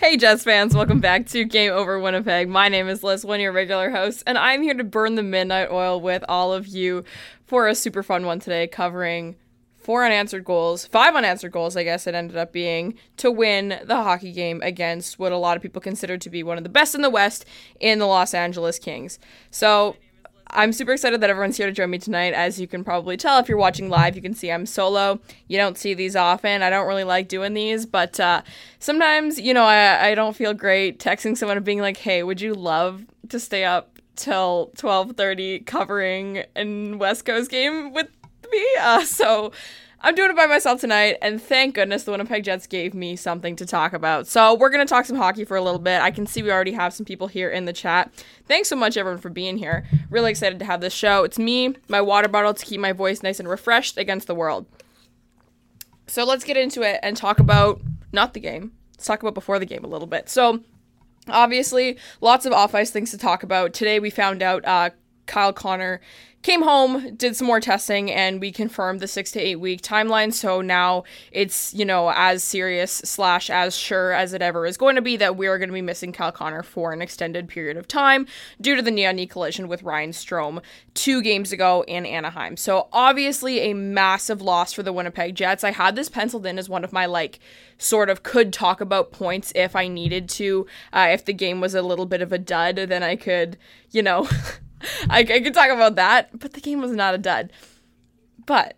Hey, Jets fans, welcome back to Game Over Winnipeg. My name is Lyss, one of your regular hosts, and I'm here to burn the midnight oil with all of you for a super fun one today, covering four unanswered goals, five unanswered goals, I guess it ended up being, to win the hockey game against what a lot of people consider to be one of the best in the West in the Los Angeles Kings. So, I'm super excited that everyone's here to join me tonight. As you can probably tell, if you're watching live, you can see I'm solo. You don't see these often. I don't really like doing these, but uh, sometimes, you know, I, I don't feel great texting someone and being like, hey, would you love to stay up till 12.30 covering an West Coast game with me? Uh, so I'm doing it by myself tonight, and thank goodness the Winnipeg Jets gave me something to talk about. So we're gonna talk some hockey for a little bit. I can see we already have some people here in the chat. Thanks so much, everyone, for being here. Really excited to have this show. It's me, my water bottle to keep my voice nice and refreshed against the world. So let's get into it and talk about not the game. Let's talk about before the game a little bit. So obviously, lots of off ice things to talk about. Today we found out uh, Kyle Connor came home, did some more testing, and we confirmed the six to eight week timeline. So now it's, you know, as serious slash as sure as it ever is going to be that we are going to be missing Kyle Connor for an extended period of time due to the knee knee collision with Ryan Strome two games ago in Anaheim. So obviously a massive loss for the Winnipeg Jets. I had this penciled in as one of my like sort of could talk about points if I needed to. Uh, if the game was a little bit of a dud, then I could, you know. I, I could talk about that, but the game was not a dud. But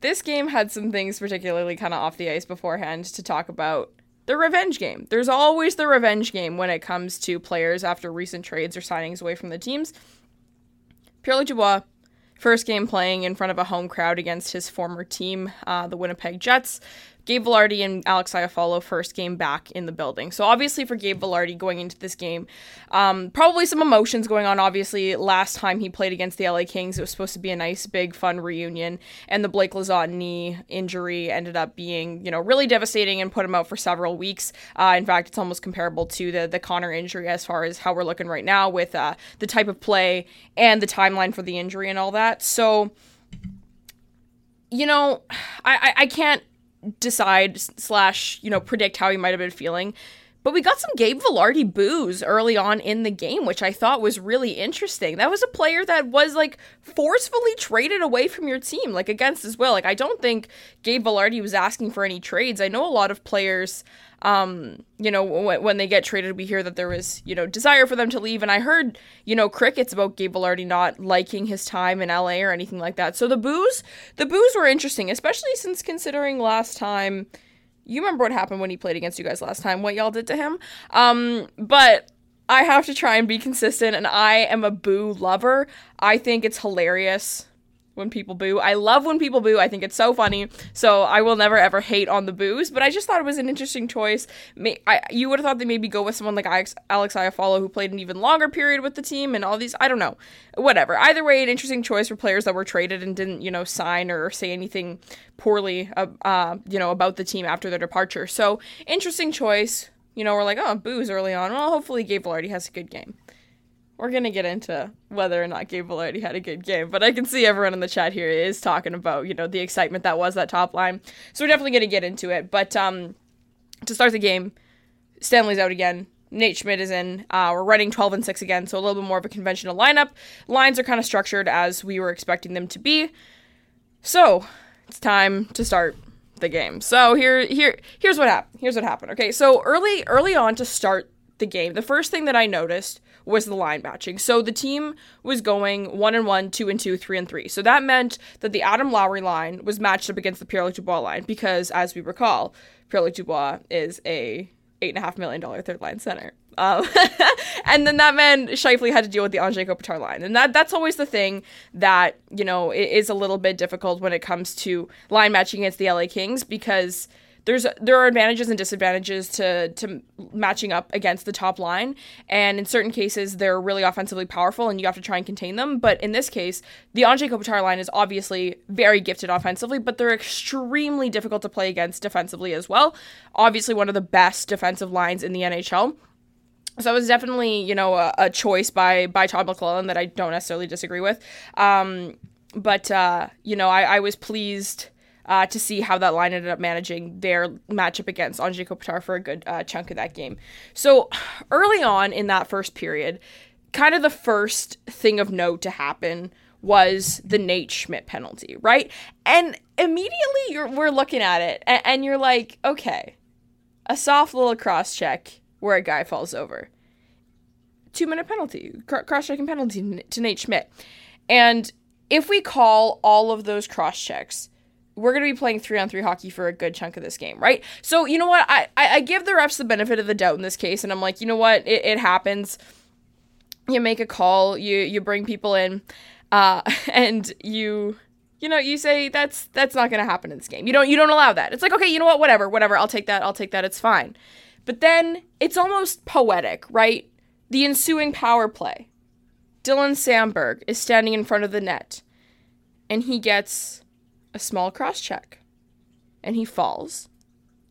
this game had some things particularly kind of off the ice beforehand to talk about the revenge game. There's always the revenge game when it comes to players after recent trades or signings away from the teams. Pierre Dubois, first game playing in front of a home crowd against his former team, uh, the Winnipeg Jets, Gabe Vilardi and Alex Iafallo first game back in the building. So obviously for Gabe Vilardi going into this game, um, probably some emotions going on. Obviously, last time he played against the LA Kings, it was supposed to be a nice, big, fun reunion, and the Blake Lizotte knee injury ended up being, you know, really devastating and put him out for several weeks. Uh, in fact, it's almost comparable to the the Connor injury as far as how we're looking right now with uh, the type of play and the timeline for the injury and all that. So you know, I, I, I can't decide slash you know predict how he might have been feeling. But we got some Gabe Vilardi boos early on in the game, which I thought was really interesting. That was a player that was like forcefully traded away from your team, like against his will. Like I don't think Gabe Vilardi was asking for any trades. I know a lot of players um, you know, w- when they get traded, we hear that there was, you know, desire for them to leave. And I heard, you know, crickets about Gabe Vilardi not liking his time in LA or anything like that. So the boos, the boos were interesting, especially since considering last time, you remember what happened when he played against you guys last time, what y'all did to him. Um, but I have to try and be consistent, and I am a boo lover. I think it's hilarious when people boo. I love when people boo. I think it's so funny. So I will never ever hate on the boos. But I just thought it was an interesting choice. May, I, you would have thought they maybe go with someone like Alex, Alex Iafallo, who played an even longer period with the team and all these. I don't know. Whatever. Either way, an interesting choice for players that were traded and didn't, you know, sign or say anything poorly, uh, uh, you know, about the team after their departure. So interesting choice. You know, we're like, oh, boos early on. Well, hopefully Gabe Vilardi has a good game we're gonna get into whether or not Gabe Vilardi had a good game, but I can see everyone in the chat here is talking about you know the excitement that was that top line, so we're definitely gonna get into it. But um, to start the game, Stanley's out again. Nate Schmidt is in. Uh, we're running 12 and 6 again, so a little bit more of a conventional lineup. Lines are kind of structured as we were expecting them to be. So it's time to start the game. So here, here, here's what happened. Here's what happened. Okay, so early, early on to start the game, the first thing that I noticed was the line matching. So the team was going one and one, two and two, three and three. So that meant that the Adam Lowry line was matched up against the Pierre Dubois line because, as we recall, Pierre Dubois is a eight and a half million dollar third line center. Um, and then that meant Scheifele had to deal with the Anze Kopitar line, and that that's always the thing that you know is a little bit difficult when it comes to line matching against the LA Kings because there's there are advantages and disadvantages to to matching up against the top line. And in certain cases they're really offensively powerful and you have to try and contain them. But in this case the Anze Kopitar line is obviously very gifted offensively but they're extremely difficult to play against defensively as well. Obviously one of the best defensive lines in the NHL so it was definitely you know a, a choice by by Todd McLellan that I don't necessarily disagree with. Um, but uh, you know I, I was pleased uh, to see how that line ended up managing their matchup against Anze Kopitar for a good uh, chunk of that game. So early on in that first period, kind of the first thing of note to happen was the Nate Schmidt penalty, right? And immediately we're looking at it and, and you're like, okay, a soft little cross check where a guy falls over. Two minute penalty, cross checking penalty to Nate Schmidt. And if we call all of those cross checks, we're going to be playing three on three hockey for a good chunk of this game, right? So, you know what? I, I, I, give the refs the benefit of the doubt in this case, and I'm like, you know what? It, it happens. You make a call, you you bring people in, uh, and you you know you say that's that's not going to happen in this game. You don't you don't allow that. It's like okay, you know what? Whatever, whatever. I'll take that. I'll take that. It's fine. But then it's almost poetic, right? The ensuing power play. Dylan Samberg is standing in front of the net, and he gets a small cross check. And he falls.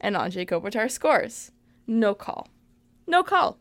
And Anze Kopitar scores. No call. No call.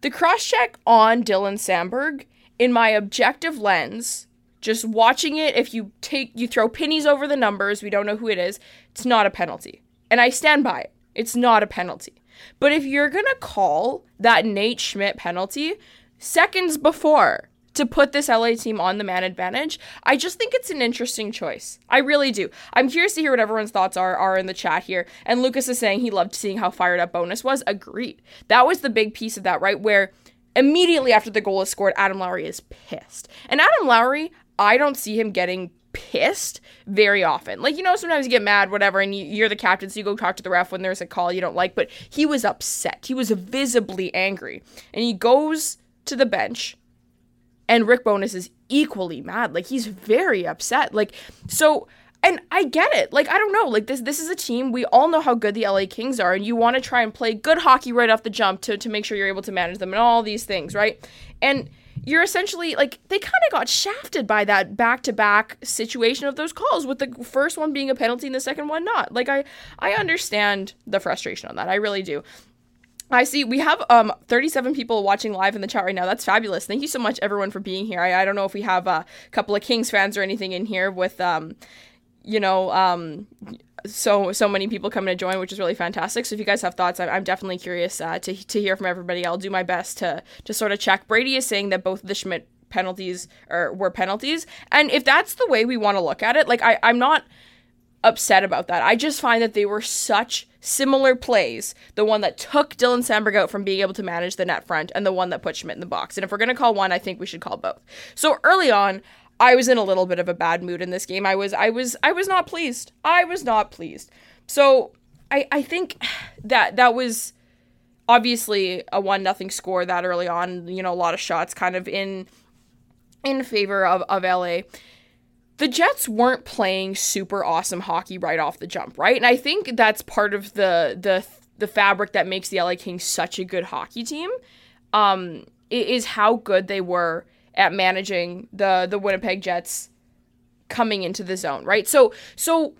The cross check on Dylan Samberg, in my objective lens, just watching it, if you take you throw pennies over the numbers, we don't know who it is, it's not a penalty. And I stand by it. It's not a penalty. But if you're gonna call that Nate Schmidt penalty seconds before to put this LA team on the man advantage. I just think it's an interesting choice. I really do. I'm curious to hear what everyone's thoughts are are in the chat here. And Lucas is saying he loved seeing how fired up Bones was. Agreed. That was the big piece of that, right? Where immediately after the goal is scored, Adam Lowry is pissed. And Adam Lowry, I don't see him getting pissed very often. Like, you know, sometimes you get mad, whatever, and you, are the captain, so you go talk to the ref when there's a call you don't like, but he was upset. He was visibly angry. And he goes to the bench and Rick Bowness is equally mad. Like he's very upset. Like so and I get it. Like I don't know. Like this this is a team we all know how good the LA Kings are and you want to try and play good hockey right off the jump to to make sure you're able to manage them and all these things, right? And you're essentially like they kind of got shafted by that back-to-back situation of those calls with the first one being a penalty and the second one not. Like I I understand the frustration on that. I really do. I see we have um 37 people watching live in the chat right now. That's fabulous. Thank you so much everyone for being here. I, I don't know if we have a couple of Kings fans or anything in here with um you know um so so many people coming to join, which is really fantastic. So if you guys have thoughts, I'm, I'm definitely curious uh, to to hear from everybody. I'll do my best to to sort of check. Brady is saying that both the Schmidt penalties or were penalties, and if that's the way we want to look at it, like I I'm not upset about that. I just find that they were such similar plays. The one that took Dylan Samberg out from being able to manage the net front, and the one that put Schmidt in the box. And if we're gonna call one, I think we should call both. So early on, I was in a little bit of a bad mood in this game. I was I was I was not pleased. I was not pleased. So I I think that that was obviously a one nothing score that early on. You know, a lot of shots kind of in in favor of, of LA the Jets weren't playing super awesome hockey right off the jump, right? And I think that's part of the the the fabric that makes the LA Kings such a good hockey team. Um, is how good they were at managing the the Winnipeg Jets coming into the zone, right? So so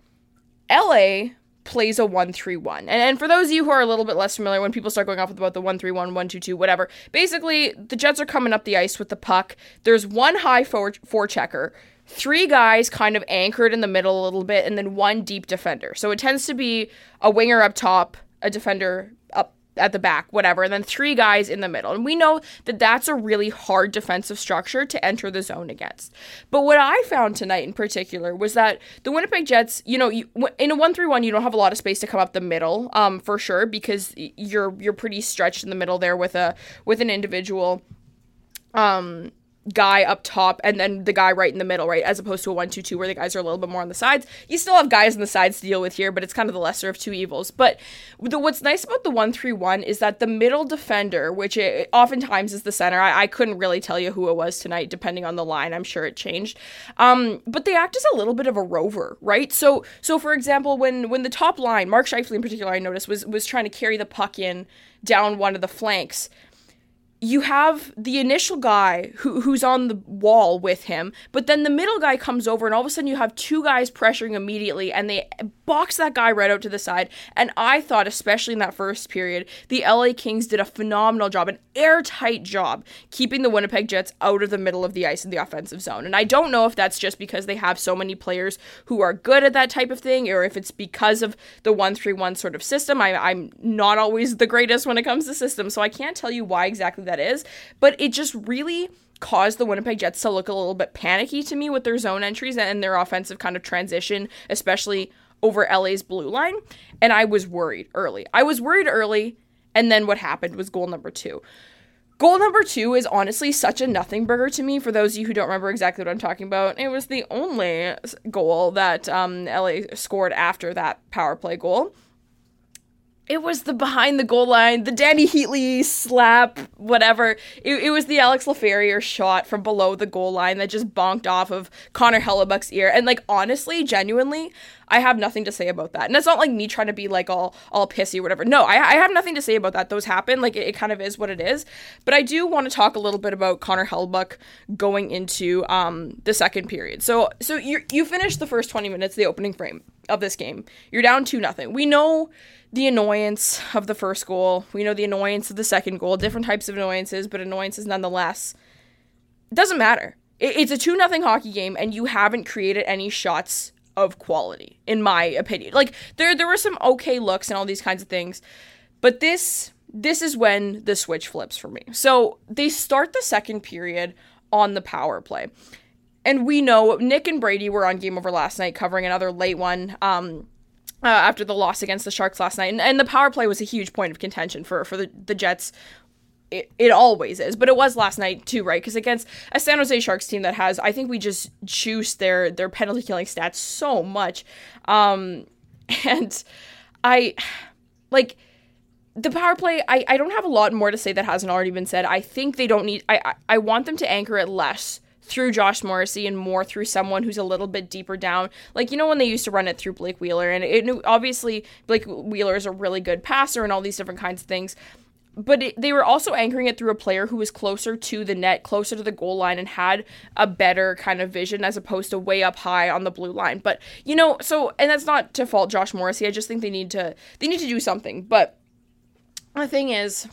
LA plays a 1-3-1. And, and for those of you who are a little bit less familiar, when people start going off about the 1-3-1, 1-2-2, whatever, basically the Jets are coming up the ice with the puck. There's one high forechecker three guys kind of anchored in the middle a little bit, and then one deep defender. So it tends to be a winger up top, a defender up at the back, whatever, and then three guys in the middle. And we know that that's a really hard defensive structure to enter the zone against. But what I found tonight in particular was that the Winnipeg Jets, you know, you, in a 1-3-1, you don't have a lot of space to come up the middle, um, for sure, because you're you're pretty stretched in the middle there with a with an individual um guy up top and then the guy right in the middle, right? As opposed to a 1 2 2 where the guys are a little bit more on the sides. You still have guys on the sides to deal with here, but it's kind of the lesser of two evils. But the, what's nice about the 1 3 1 is that the middle defender, which it, oftentimes is the center, I, I, couldn't really tell you who it was tonight, depending on the line. I'm sure it changed. Um, but they act as a little bit of a rover, right? So, so for example, when when the top line, Mark Scheifele in particular, I noticed was was trying to carry the puck in down one of the flanks you have the initial guy who, who's on the wall with him, but then the middle guy comes over, and all of a sudden you have two guys pressuring immediately, and they box that guy right out to the side. And I thought, especially in that first period, the LA Kings did a phenomenal job, an airtight job, keeping the Winnipeg Jets out of the middle of the ice in the offensive zone. And I don't know if that's just because they have so many players who are good at that type of thing, or if it's because of the 1 3 1 sort of system. I, I'm not always the greatest when it comes to systems, so I can't tell you why exactly that that is, but it just really caused the Winnipeg Jets to look a little bit panicky to me with their zone entries and their offensive kind of transition, especially over LA's blue line. And I was worried early. I was worried early, and then what happened was goal number two. Goal number two is honestly such a nothing burger to me. For those of you who don't remember exactly what I'm talking about, it was the only goal that um, LA scored after that power play goal it was the behind the goal line, the Dany Heatley slap, whatever. It, it was the Alex Laferriere shot from below the goal line that just bonked off of Connor Hellebuyck's ear. And like honestly, genuinely, I have nothing to say about that. And it's not like me trying to be like all all pissy or whatever. No, I, I have nothing to say about that. Those happen. Like it, it kind of is what it is. But I do want to talk a little bit about Connor Hellebuyck going into um the second period. So so you you finished the first 20 minutes, the opening frame of this game. You're down two nothing. We know the annoyance of the first goal. We know the annoyance of the second goal. Different types of annoyances, but annoyances nonetheless. It doesn't matter. it's a 2 nothing hockey game, and you haven't created any shots of quality, in my opinion. Like, there, there were some okay looks and all these kinds of things, but this. This is when the switch flips for me. So they start the second period on the power play. And we know Nick and Brady were on Game Over last night covering another late one. Um, uh, after the loss against the Sharks last night. And, and the power play was a huge point of contention for, for the, the Jets. It, it always is, but it was last night too, right? Because against a San Jose Sharks team that has, I think we just juiced their their penalty killing stats so much, um, and I like the power play. I I don't have a lot more to say that hasn't already been said. I think they don't need. I I, I want them to anchor it less through Josh Morrissey and more through someone who's a little bit deeper down. Like, you know, when they used to run it through Blake Wheeler, and it, obviously Blake Wheeler is a really good passer and all these different kinds of things. But it, they were also anchoring it through a player who was closer to the net, closer to the goal line, and had a better kind of vision as opposed to way up high on the blue line. But you know, so and that's not to fault Josh Morrissey. I just think they need to they need to do something. But the thing is,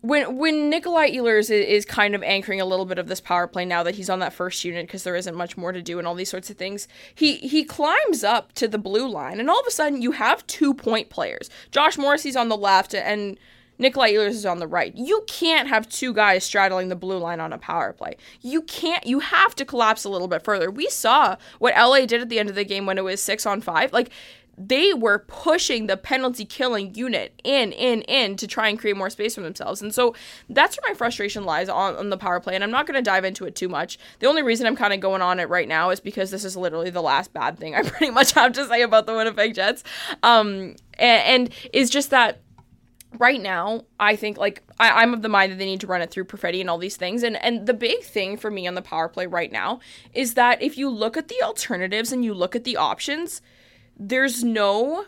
when when Nikolai Ehlers is, is, kind of anchoring a little bit of this power play now that he's on that first unit because there isn't much more to do and all these sorts of things, he he climbs up to the blue line and all of a sudden you have two point players. Josh Morrissey's on the left and Nikolai Ehlers is on the right. You can't have two guys straddling the blue line on a power play. You can't. You have to collapse a little bit further. We saw what LA did at the end of the game when it was six on five. Like they were pushing the penalty killing unit in, in, in to try and create more space for themselves. And so that's where my frustration lies on, on the power play. And I'm not going to dive into it too much. The only reason I'm kind of going on it right now is because this is literally the last bad thing I pretty much have to say about the Winnipeg Jets. Um, and, and is just that right now, I think like I, am of the mind that they need to run it through Perfetti and all these things. And and the big thing for me on the power play right now is that if you look at the alternatives and you look at the options, there's no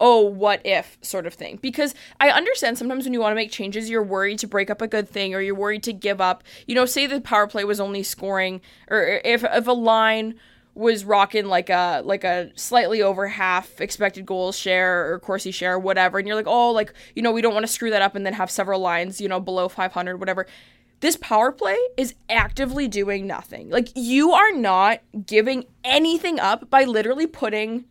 oh, what if sort of thing. Because I understand sometimes when you want to make changes, you're worried to break up a good thing or you're worried to give up. You know, say the power play was only scoring, or if, if a line was rocking like a like a slightly over half expected goals share or Corsi share or whatever and you're like oh like you know we don't want to screw that up and then have several lines you know below 500 whatever this power play is actively doing nothing. Like you are not giving anything up by literally putting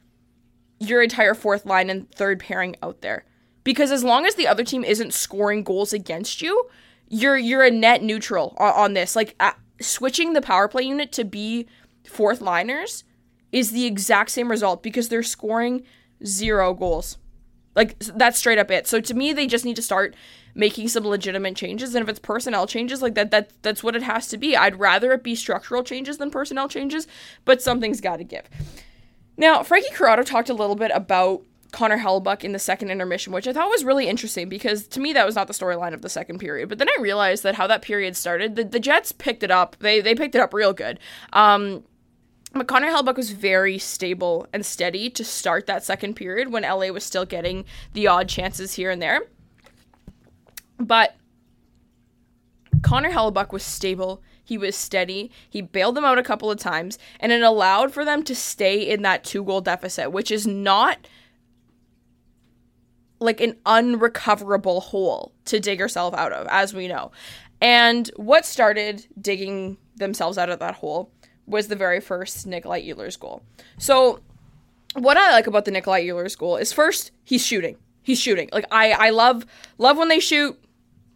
your entire fourth line and third pairing out there. Because as long as the other team isn't scoring goals against you, you're you're a net neutral on, on this. Like uh, switching the power play unit to be fourth liners is the exact same result because they're scoring zero goals. Like that's straight up it. So to me, they just need to start making some legitimate changes. And if it's personnel changes, like that, that that's what it has to be. I'd rather it be structural changes than personnel changes, but something's got to give. Now, Frankie Corrado talked a little bit about Connor Hellebuyck in the second intermission, which I thought was really interesting because to me that was not the storyline of the second period. But then I realized that how that period started, the, the Jets picked it up. They they picked it up real good. Um, but Connor Hellebuyck was very stable and steady to start that second period when LA was still getting the odd chances here and there. But Connor Hellebuyck was stable. He was steady. He bailed them out a couple of times, and it allowed for them to stay in that two goal deficit, which is not like an unrecoverable hole to dig yourself out of, as we know. And what started digging themselves out of that hole was the very first Nikolai Ehlers goal. So, what I like about the Nikolai Ehlers goal is first, he's shooting. He's shooting. Like I, I love love when they shoot.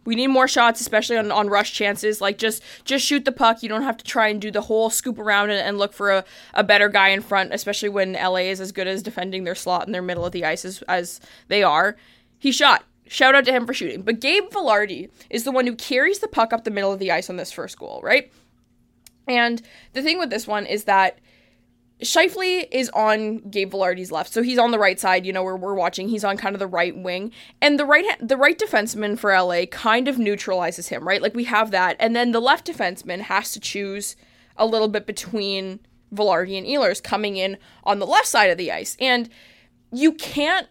We need more shots, especially on, on rush chances. Like just just shoot the puck. You don't have to try and do the whole scoop around and, and look for a, a better guy in front, especially when LA is as good as defending their slot in their middle of the ice as, as they are. He shot. Shout out to him for shooting. But Gabe Vilardi is the one who carries the puck up the middle of the ice on this first goal, right? And the thing with this one is that Scheifele is on Gabe Vilardi's left, so he's on the right side. You know where we're watching. He's on kind of the right wing, and the right the right defenseman for LA kind of neutralizes him, right? Like we have that, and then the left defenseman has to choose a little bit between Vilardi and Ehlers coming in on the left side of the ice, and you can't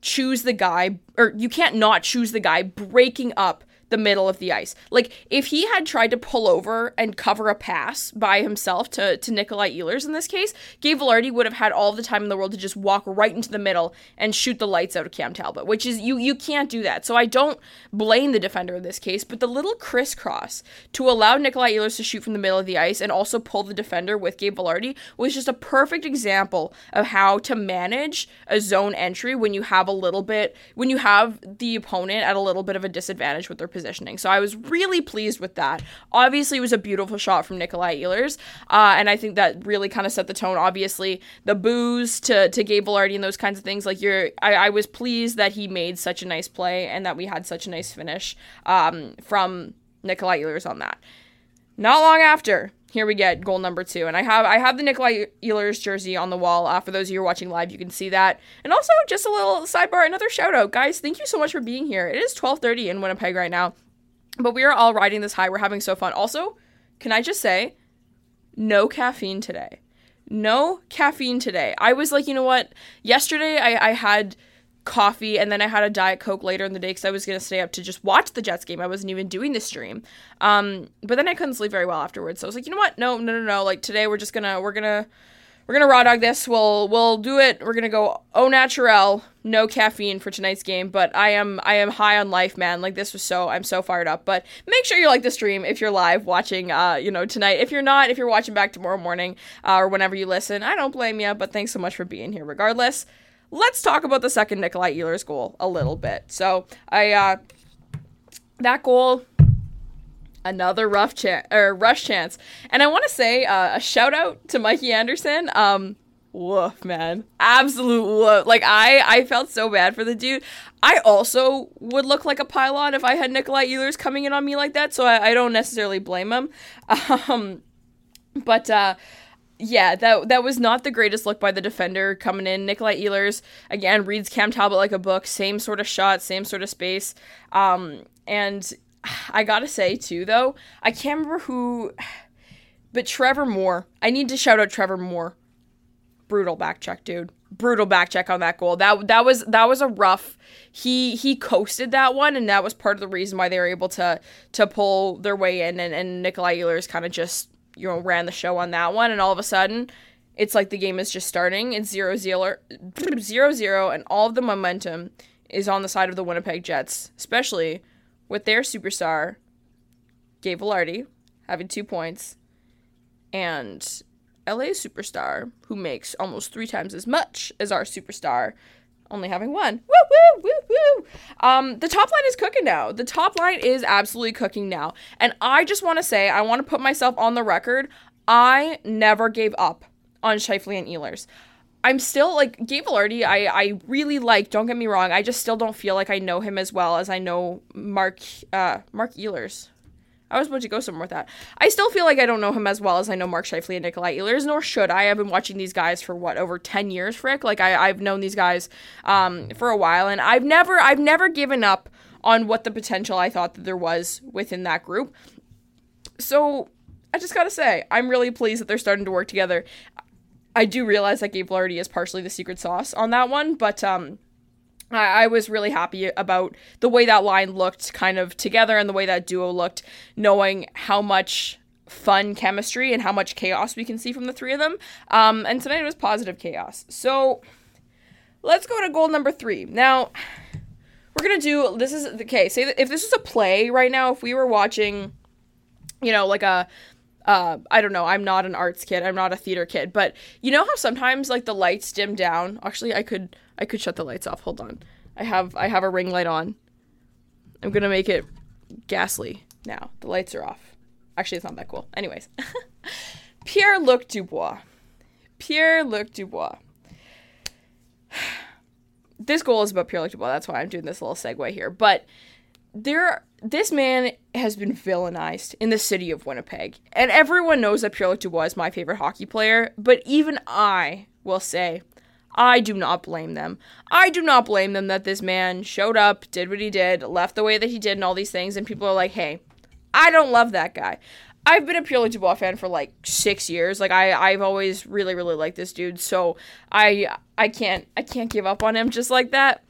choose the guy, or you can't not choose the guy breaking up the middle of the ice. Like if he had tried to pull over and cover a pass by himself to to Nikolai Ehlers in this case, Gabe Vilardi would have had all the time in the world to just walk right into the middle and shoot the lights out of Cam Talbot, which is you you can't do that. So I don't blame the defender in this case, but the little crisscross to allow Nikolai Ehlers to shoot from the middle of the ice and also pull the defender with Gabe Vilardi was just a perfect example of how to manage a zone entry when you have a little bit when you have the opponent at a little bit of a disadvantage with their position positioning. So I was really pleased with that. Obviously, it was a beautiful shot from Nikolai Ehlers, uh, and I think that really kind of set the tone. Obviously, the boos to to Gabe Vilardi and those kinds of things. Like you're, I, I was pleased that he made such a nice play and that we had such a nice finish um, from Nikolai Ehlers on that. Not long after, here we get goal number two, and I have I have the Nikolai Ehlers jersey on the wall. Uh, for those of you who are watching live, you can see that. And also, just a little sidebar, another shout out, guys. Thank you so much for being here. It is 12:30 in Winnipeg right now, but we are all riding this high. We're having so fun. Also, can I just say, no caffeine today. No caffeine today. I was like, you know what? Yesterday I, I had coffee and then I had a diet coke later in the day because I was gonna stay up to just watch the Jets game. I wasn't even doing the stream. Um, but then I couldn't sleep very well afterwards. So I was like, you know what? No, no, no, no. Like today we're just gonna we're gonna we're gonna raw dog this. We'll we'll do it. We're gonna go au naturel, no caffeine for tonight's game. But I am I am high on life, man. Like this was so I'm so fired up. But make sure you like the stream if you're live watching. Uh, you know tonight. If you're not, if you're watching back tomorrow morning uh, or whenever you listen, I don't blame you. But thanks so much for being here, regardless let's talk about the second Nikolai Ehlers goal a little bit. So I uh, that goal, another rough chance or rush chance, and I want to say uh, a shout out to Mikey Anderson. Um, woof, man, absolute woof. Like I, I felt so bad for the dude. I also would look like a pylon if I had Nikolai Ehlers coming in on me like that. So I, I don't necessarily blame him. Um, but uh yeah, that that was not the greatest look by the defender coming in. Nikolai Ehlers again reads Cam Talbot like a book, same sort of shot, same sort of space. Um, and I gotta say too, though, I can't remember who, but Trevor Moore. I need to shout out Trevor Moore. Brutal back check, dude. Brutal back check on that goal. That that was that was a rough. He he coasted that one, and that was part of the reason why they were able to to pull their way in. And, and Nikolai Ehlers kind of just you know, ran the show on that one, and all of a sudden, it's like the game is just starting. It's zero zero, zero zero, and all of the momentum is on the side of the Winnipeg Jets, especially with their superstar, Gabe Vilardi, having two points, and LA superstar who makes almost three times as much as our superstar, only having one. Woo woo woo woo. Um, the top line is cooking now. The top line is absolutely cooking now. And I just want to say, I want to put myself on the record. I never gave up on Scheifele and Ehlers. I'm still like Gabe Vilardi, I, I really like, don't get me wrong, I just still don't feel like I know him as well as I know Mark uh Mark Ehlers. I was about to go somewhere with that. I still feel like I don't know him as well as I know Mark Scheifele and Nikolai Ehlers, nor should I. I've been watching these guys for what over ten years, Frick. Like I, I've known these guys um, for a while, and I've never, I've never given up on what the potential I thought that there was within that group. So I just gotta say, I'm really pleased that they're starting to work together. I do realize that Gabe Vilardi is partially the secret sauce on that one, but um, I, was really happy about the way that line looked kind of together and the way that duo looked, knowing how much fun chemistry and how much chaos we can see from the three of them. Um, and tonight it was positive chaos. So let's go to goal number three. Now, we're gonna do this is okay. Say that if this is a play right now, if we were watching, you know, like a uh, I don't know. I'm not an arts kid. I'm not a theater kid. But you know how sometimes like the lights dim down. Actually, I could I could shut the lights off. Hold on. I have I have a ring light on. I'm gonna make it ghastly now. The lights are off. Actually, it's not that cool. Anyways, Pierre Luc Dubois. Pierre Luc Dubois. This goal is about Pierre Luc Dubois. That's why I'm doing this little segue here. But there this man has been villainized in the city of Winnipeg. And everyone knows that Pierre-Luc Dubois is my favorite hockey player, but even I will say I do not blame them. I do not blame them that this man showed up, did what he did, left the way that he did, and all these things, and people are like, hey, I don't love that guy. I've been a Pierre-Luc Dubois fan for like six years. Like I, I've always really, really liked this dude. So I, I can't, I can't give up on him just like that.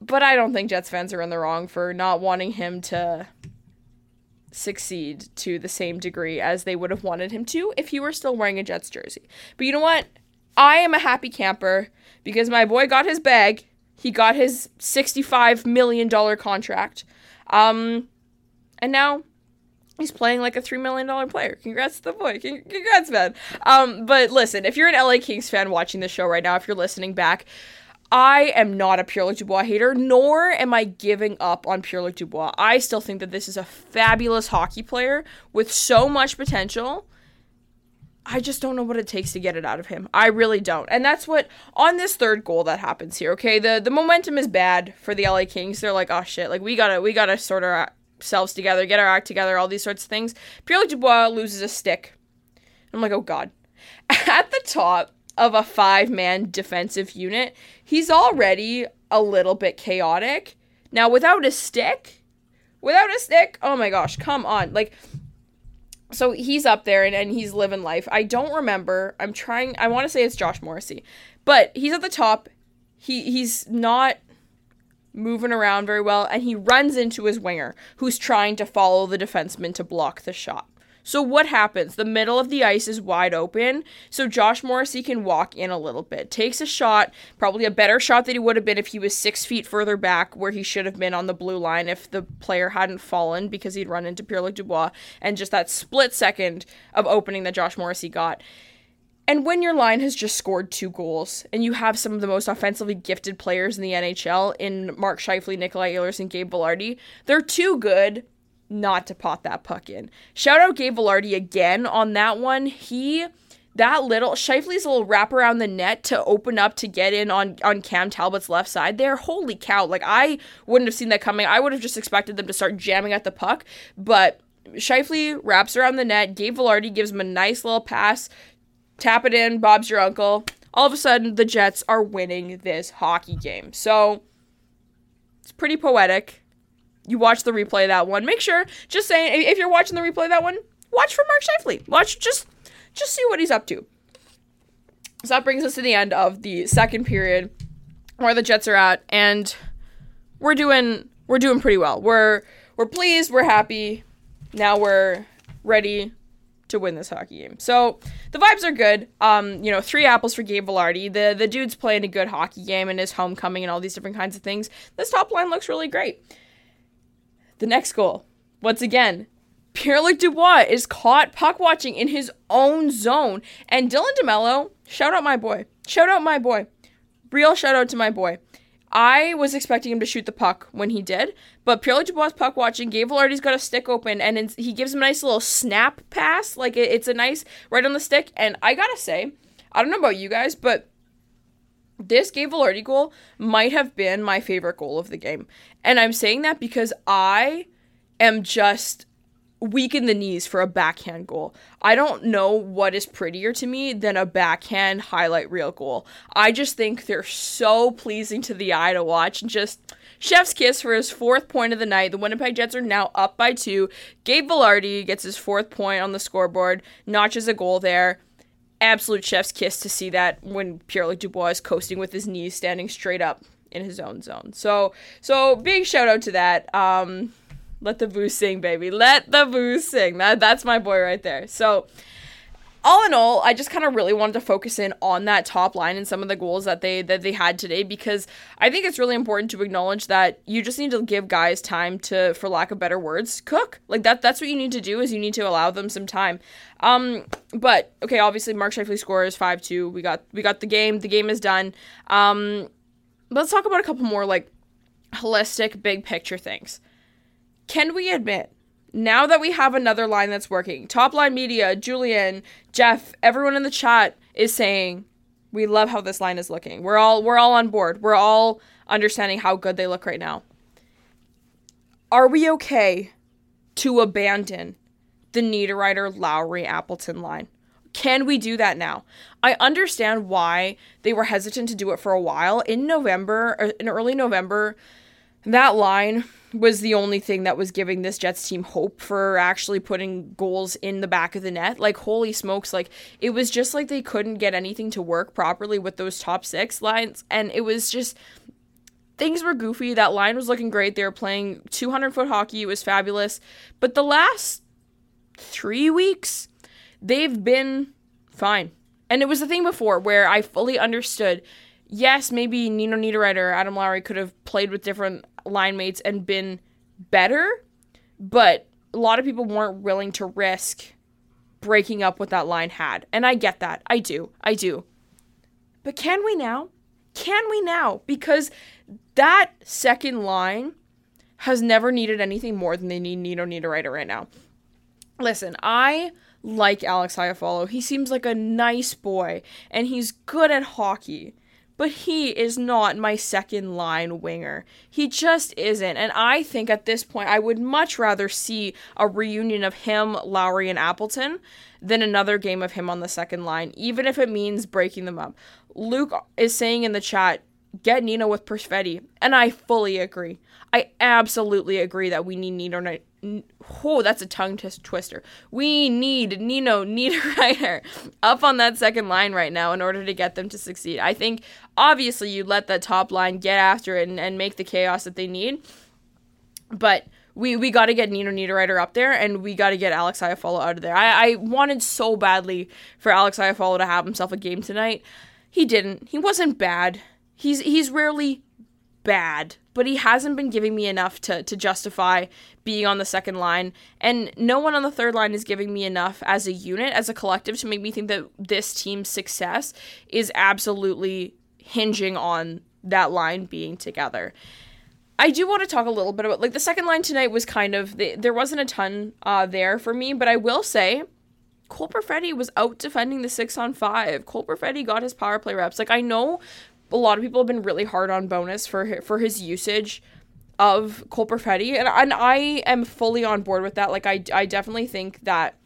But I don't think Jets fans are in the wrong for not wanting him to succeed to the same degree as they would have wanted him to if he were still wearing a Jets jersey. But you know what? I am a happy camper because my boy got his bag. He got his $65 million contract. Um, and now he's playing like a $3 million player. Congrats to the boy. Congrats, man. Um, but listen, if you're an LA Kings fan watching the show right now, if you're listening back, I am not a Pierre Luc Dubois hater, nor am I giving up on Pierre Luc Dubois. I still think that this is a fabulous hockey player with so much potential. I just don't know what it takes to get it out of him. I really don't. And that's what on this third goal that happens here, okay? The the momentum is bad for the LA Kings. They're like, "Oh shit, like we got to we got to sort ourselves together, get our act together, all these sorts of things." Pierre Dubois loses a stick. I'm like, "Oh god." At the top, of a five man defensive unit, he's already a little bit chaotic. Now, without a stick, without a stick, oh my gosh, come on. Like, so he's up there and, and he's living life. I don't remember. I'm trying, I want to say it's Josh Morrissey, but he's at the top. He He's not moving around very well, and he runs into his winger, who's trying to follow the defenseman to block the shot. So what happens? The middle of the ice is wide open, so Josh Morrissey can walk in a little bit. Takes a shot, probably a better shot than he would have been if he was six feet further back where he should have been on the blue line if the player hadn't fallen because he'd run into Pierre-Luc Dubois and just that split second of opening that Josh Morrissey got. And when your line has just scored two goals and you have some of the most offensively gifted players in the NHL in Mark Scheifele, Nikolai Ehlers, and Gabe Vilardi, they're too good not to pot that puck in. Shout out Gabe Vilardi again on that one. He that little Scheifele's little wrap around the net to open up to get in on on Cam Talbot's left side there. Holy cow! Like I wouldn't have seen that coming. I would have just expected them to start jamming at the puck, but Shifley wraps around the net. Gabe Vilardi gives him a nice little pass. Tap it in. Bob's your uncle. All of a sudden, the Jets are winning this hockey game. So it's pretty poetic you watch the replay of that one. Make sure, just saying, if you're watching the replay of that one, watch for Mark Scheifele. Watch, just, just see what he's up to. So that brings us to the end of the second period, where the Jets are at, and we're doing, we're doing pretty well. We're, we're pleased. We're happy. Now we're ready to win this hockey game. So the vibes are good. Um, you know, three apples for Gabe Vilardi. The the dude's playing a good hockey game and his homecoming and all these different kinds of things. This top line looks really great. The next goal, once again, Pierre Luc Dubois is caught puck watching in his own zone. And Dylan DeMello, shout out my boy. Shout out my boy. Real shout out to my boy. I was expecting him to shoot the puck when he did, but Pierre Luc Dubois puck watching. Gabe Vilardi's got a stick open, and he gives him a nice little snap pass. Like it's a nice right on the stick. And I gotta say, I don't know about you guys, but this Gabe Vilardi goal might have been my favorite goal of the game. And I'm saying that because I am just weak in the knees for a backhand goal. I don't know what is prettier to me than a backhand highlight reel goal. I just think they're so pleasing to the eye to watch and just chef's kiss for his fourth point of the night. The Winnipeg Jets are now up by 2. Gabe Vilardi gets his fourth point on the scoreboard, notches a goal there. Absolute chef's kiss to see that when Pierre-Luc Dubois is coasting with his knees standing straight up in his own zone. So so big shout out to that. Um let the boo sing, baby. Let the boo sing. That that's my boy right there. So all in all, I just kind of really wanted to focus in on that top line and some of the goals that they that they had today because I think it's really important to acknowledge that you just need to give guys time to, for lack of better words, cook. Like that that's what you need to do is you need to allow them some time. Um, but okay, obviously Mark Scheifele scores five two. We got we got the game. The game is done. Um, let's talk about a couple more like holistic, big picture things. Can we admit, now that we have another line that's working, Top Line Media, Julian, Jeff, everyone in the chat is saying, we love how this line is looking. We're all we're all on board. We're all understanding how good they look right now. Are we okay to abandon the Niederreiter Lowry Appleton line? Can we do that now? I understand why they were hesitant to do it for a while. In November, or in early November, that line was the only thing that was giving this Jets team hope for actually putting goals in the back of the net. Like, holy smokes, like, it was just like they couldn't get anything to work properly with those top six lines. And it was just, things were goofy. That line was looking great. They were playing 200 foot hockey. It was fabulous. But the last three weeks, they've been fine. And it was the thing before where I fully understood yes, maybe Nino Niederreiter, Adam Lowry could have played with different line mates and been better, but a lot of people weren't willing to risk breaking up what that line had. And I get that. I do. I do. But can we now? Can we now? Because that second line has never needed anything more than they need Nino Niederreiter right now. Listen, I like Alex Iafallo. He seems like a nice boy and he's good at hockey but he is not my second line winger. He just isn't. And I think at this point, I would much rather see a reunion of him, Lowry, and Appleton than another game of him on the second line, even if it means breaking them up. Luke is saying in the chat, get Nino with Perfetti. And I fully agree. I absolutely agree that we need Nino oh, that's a tongue twister. We need Nino Niederreiter up on that second line right now in order to get them to succeed. I think obviously you let that top line get after it and, and make the chaos that they need. But we, we got to get Nino Niederreiter up there and we got to get Alex Iafallo out of there. I, I wanted so badly for Alex Iafallo to have himself a game tonight. He didn't. He wasn't bad. He's he's rarely bad, but he hasn't been giving me enough to, to justify being on the second line. And no one on the third line is giving me enough as a unit, as a collective, to make me think that this team's success is absolutely hinging on that line being together. I do want to talk a little bit about like the second line tonight was kind of the, there wasn't a ton uh, there for me, but I will say Cole Perfetti was out defending the six on five. Cole Perfetti got his power play reps. Like I know a lot of people have been really hard on Bones for for his usage of Cole Perfetti, and and I am fully on board with that. Like I I definitely think that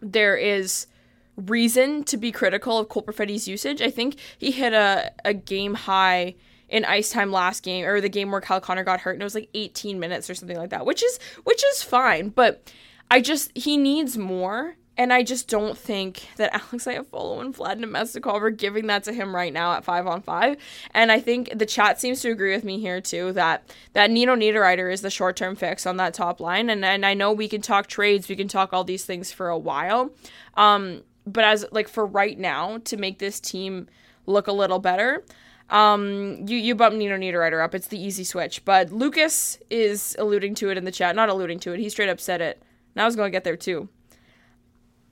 there is reason to be critical of Cole Perfetti's usage. I think he hit a a game high in ice time last game or the game where Kyle Connor got hurt and it was like 18 minutes or something like that, which is which is fine, but I just he needs more and I just don't think that Alex Iafallo and Vlad Namestnikov are giving that to him right now at five on five. And I think the chat seems to agree with me here too that that Nino Niederreiter is the short term fix on that top line. And and I know we can talk trades, we can talk all these things for a while. Um, but as like for right now, to make this team look a little better, um, you you bump Nino Niederreiter up. It's the easy switch. But Lucas is alluding to it in the chat, not alluding to it. He straight up said it and I was going to get there too.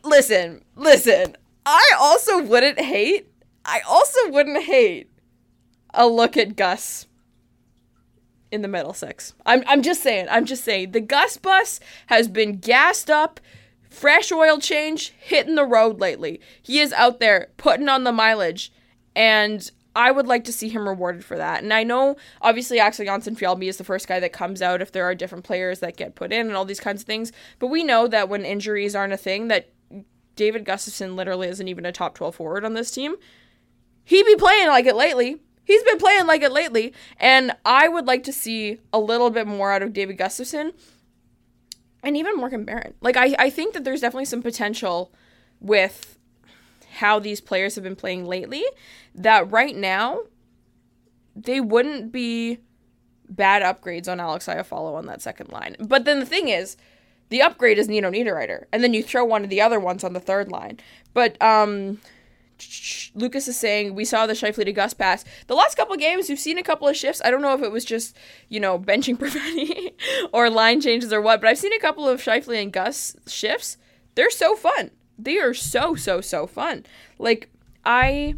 Listen, listen. I also wouldn't hate. I also wouldn't hate a look at Gus in the middle six. I'm I'm just saying. I'm just saying. The Gus bus has been gassed up, fresh oil change, hitting the road lately. He is out there putting on the mileage, and I would like to see him rewarded for that. And I know, obviously, Axel Jonsson Fjallby is the first guy that comes out if there are different players that get put in and all these kinds of things. But we know that when injuries aren't a thing, that David Gustafsson literally isn't even a top 12 forward on this team. He be playing like it lately. He's been playing like it lately. And I would like to see a little bit more out of David Gustafsson and even Morgan Barron. Like, I, I think that there's definitely some potential with how these players have been playing lately that right now they wouldn't be bad upgrades on Alex Iafallo on that second line. But then the thing is, the upgrade is Nino Niederreiter, and then you throw one of the other ones on the third line. But um, Lucas is saying we saw the Scheifele to Gus pass. The last couple games, we've seen a couple of shifts. I don't know if it was just you know benching Perfetti or line changes or what, but I've seen a couple of Scheifele and Gus shifts. They're so fun. They are so so so fun. Like I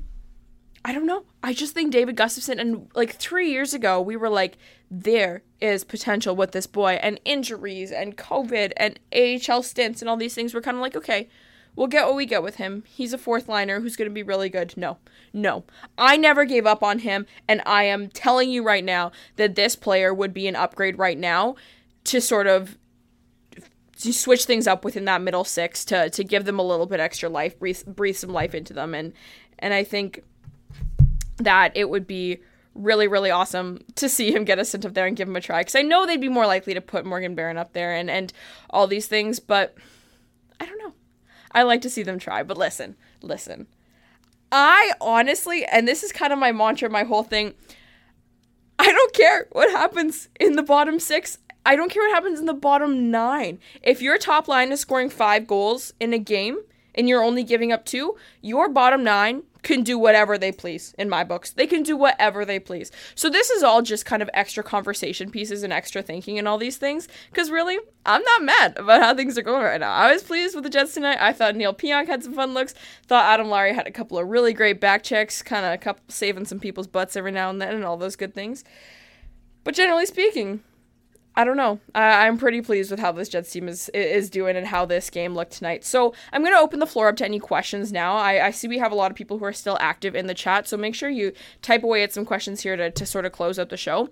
I don't know. I just think David Gustafsson and like 3 years ago we were like there is potential with this boy and injuries and COVID and AHL stints and all these things. We're kind of like, okay, we'll get what we get with him. He's a fourth liner who's going to be really good. No, no. I never gave up on him, and I am telling you right now that this player would be an upgrade right now to sort of to switch things up within that middle six to to give them a little bit extra life, breathe breathe some life into them, and and I think that it would be really, really awesome to see him get us sent up there and give him a try. Because I know they'd be more likely to put Morgan Barron up there and, and all these things, but I don't know. I like to see them try. But listen, listen. I honestly, and this is kind of my mantra, my whole thing. I don't care what happens in the bottom six. I don't care what happens in the bottom nine. If your top line is scoring five goals in a game and you're only giving up two, your bottom nine can do whatever they please in my books. They can do whatever they please. So this is all just kind of extra conversation pieces and extra thinking and all these things. Because really, I'm not mad about how things are going right now. I was pleased with the Jets tonight. I thought Neal Pionk had some fun looks. Thought Adam Lowry had a couple of really great back checks, kind of saving some people's butts every now and then, and all those good things. But generally speaking, I don't know. I, I'm pretty pleased with how this Jets team is is doing and how this game looked tonight. So I'm going to open the floor up to any questions now. I, I see we have a lot of people who are still active in the chat, so make sure you type away at some questions here to, to sort of close out the show.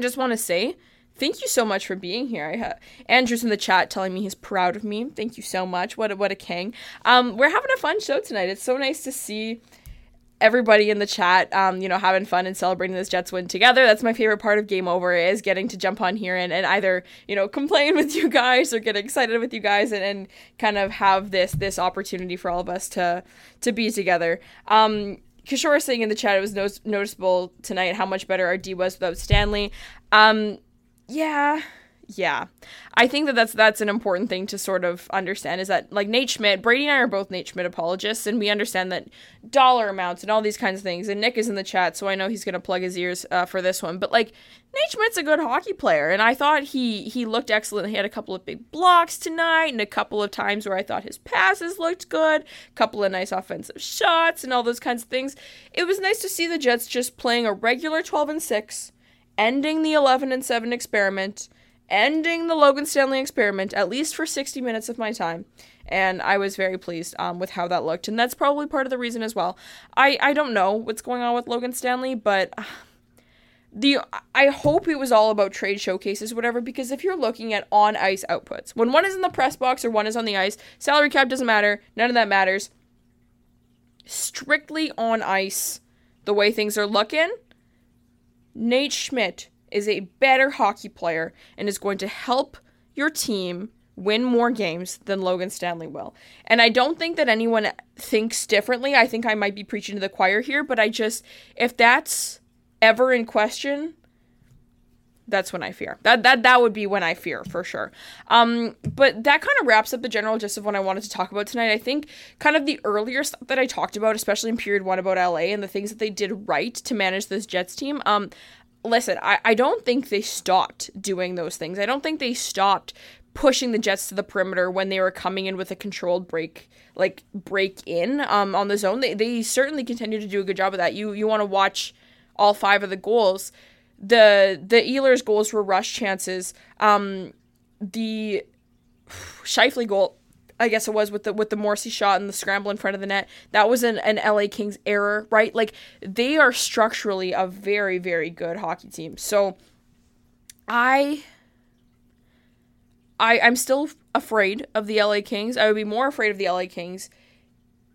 Just want to say thank you so much for being here. I have Andrew's in the chat telling me he's proud of me. Thank you so much. What a, what a king. Um, we're having a fun show tonight. It's so nice to see everybody in the chat, um, you know, having fun and celebrating this Jets win together. That's my favorite part of Game Over is getting to jump on here and, and either, you know, complain with you guys or get excited with you guys and, and kind of have this this opportunity for all of us to to be together. Um Kishore saying in the chat it was no- noticeable tonight how much better our D was without Stanley. Um yeah, yeah. I think that that's that's an important thing to sort of understand is that like nate schmidt brady and i are both nate schmidt apologists and we understand that dollar amounts and all these kinds of things and nick is in the chat so i know he's going to plug his ears uh, for this one but like nate schmidt's a good hockey player and i thought he he looked excellent. He had a couple of big blocks tonight and a couple of times where i thought his passes looked good a couple of nice offensive shots and all those kinds of things. It was nice to see the jets just playing a regular 12 and 6 ending the 11 and 7 experiment ending the Logan Stanley experiment, at least for 60 minutes of my time. And I was very pleased um, with how that looked. And that's probably part of the reason as well. I, I don't know what's going on with Logan Stanley, but the I hope it was all about trade showcases, whatever, because if you're looking at on ice outputs, when one is in the press box or one is on the ice, salary cap doesn't matter. None of that matters. Strictly on ice, the way things are looking, Nate Schmidt is a better hockey player and is going to help your team win more games than Logan Stanley will. And I don't think that anyone thinks differently. I think I might be preaching to the choir here, but I just if that's ever in question, that's when I fear. That that that would be when I fear for sure. Um, but that kind of wraps up the general gist of what I wanted to talk about tonight. I think kind of the earlier stuff that I talked about, especially in period one about LA and the things that they did right to manage this Jets team. Um, listen, I, I don't think they stopped doing those things. I don't think they stopped pushing the Jets to the perimeter when they were coming in with a controlled break, like break in um, on the zone. They, they certainly continue to do a good job of that. You you want to watch all five of the goals. The the Ehlers goals were rush chances. Um, the Scheifele goal, I guess it was with the with the Morrissey shot and the scramble in front of the net. That was an, an LA Kings error, right? Like they are structurally a very very good hockey team. So I I I'm still afraid of the LA Kings. I would be more afraid of the LA Kings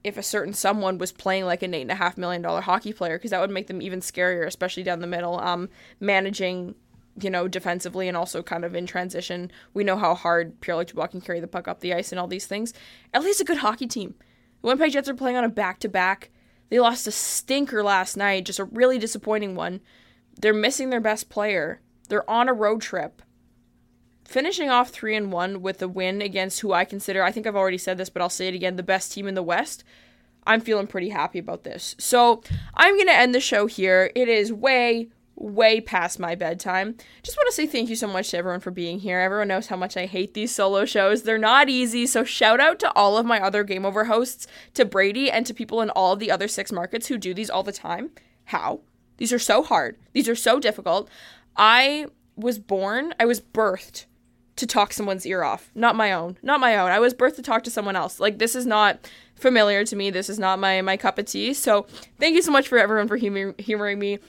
if a certain someone was playing like an eight and a half million dollar hockey player because that would make them even scarier, especially down the middle. Um, managing, you know, defensively and also kind of in transition. We know how hard Pierre-Luc Dubois can carry the puck up the ice and all these things. At least a good hockey team. The Winnipeg Jets are playing on a back to back. They lost a stinker last night, just a really disappointing one. They're missing their best player. They're on a road trip finishing off three and one with a win against who I consider, I think I've already said this, but I'll say it again, the best team in the West. I'm feeling pretty happy about this. So I'm going to end the show here. It is way, way past my bedtime. Just want to say thank you so much to everyone for being here. Everyone knows how much I hate these solo shows. They're not easy. So shout out to all of my other Game Over hosts, to Brady, and to people in all of the other six markets who do these all the time. How? These are so hard. These are so difficult. I was born, I was birthed to talk someone's ear off, not my own, not my own. I was birthed to talk to someone else. Like this is not familiar to me. This is not my my cup of tea. So thank you so much for everyone for humor- humoring me.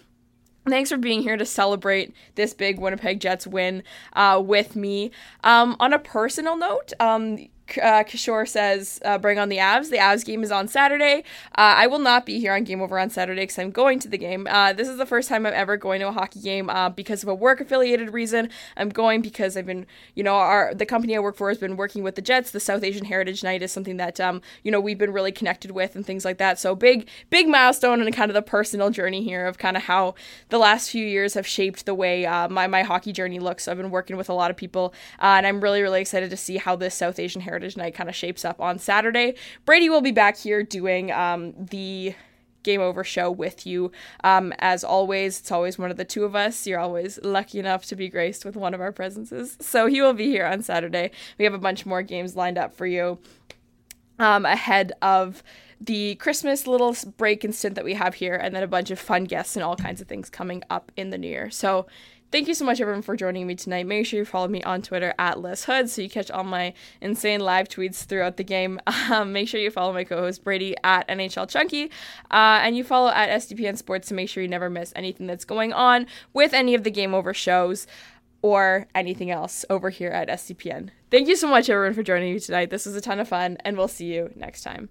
Thanks for being here to celebrate this big Winnipeg Jets win uh, with me. Um, on a personal note, um, uh, Kishore says, uh, bring on the Avs. The Avs game is on Saturday. Uh, I will not be here on Game Over on Saturday because I'm going to the game. Uh, this is the first time I'm ever going to a hockey game uh, because of a work affiliated reason. I'm going because I've been, you know, our the company I work for has been working with the Jets. The South Asian Heritage Night is something that, um, you know, we've been really connected with and things like that. So big, big milestone and kind of the personal journey here of kind of how the last few years have shaped the way uh, my, my hockey journey looks. I've been working with a lot of people and I'm really, really excited to see how this South Asian Heritage Heritage Night kind of shapes up on Saturday. Brady will be back here doing um, the Game Over show with you. Um, as always, it's always one of the two of us. You're always lucky enough to be graced with one of our presences. So he will be here on Saturday. We have a bunch more games lined up for you um, ahead of the Christmas little break and stint that we have here, and then a bunch of fun guests and all kinds of things coming up in the new year. So Thank you so much, everyone, for joining me tonight. Make sure you follow me on Twitter at Lyss Houde so you catch all my insane live tweets throughout the game. Um, make sure you follow my co host Brady at NHL Chunky. Uh, and you follow at SDPN Sports to make sure you never miss anything that's going on with any of the Game Over shows or anything else over here at SDPN. Thank you so much, everyone, for joining me tonight. This was a ton of fun, and we'll see you next time.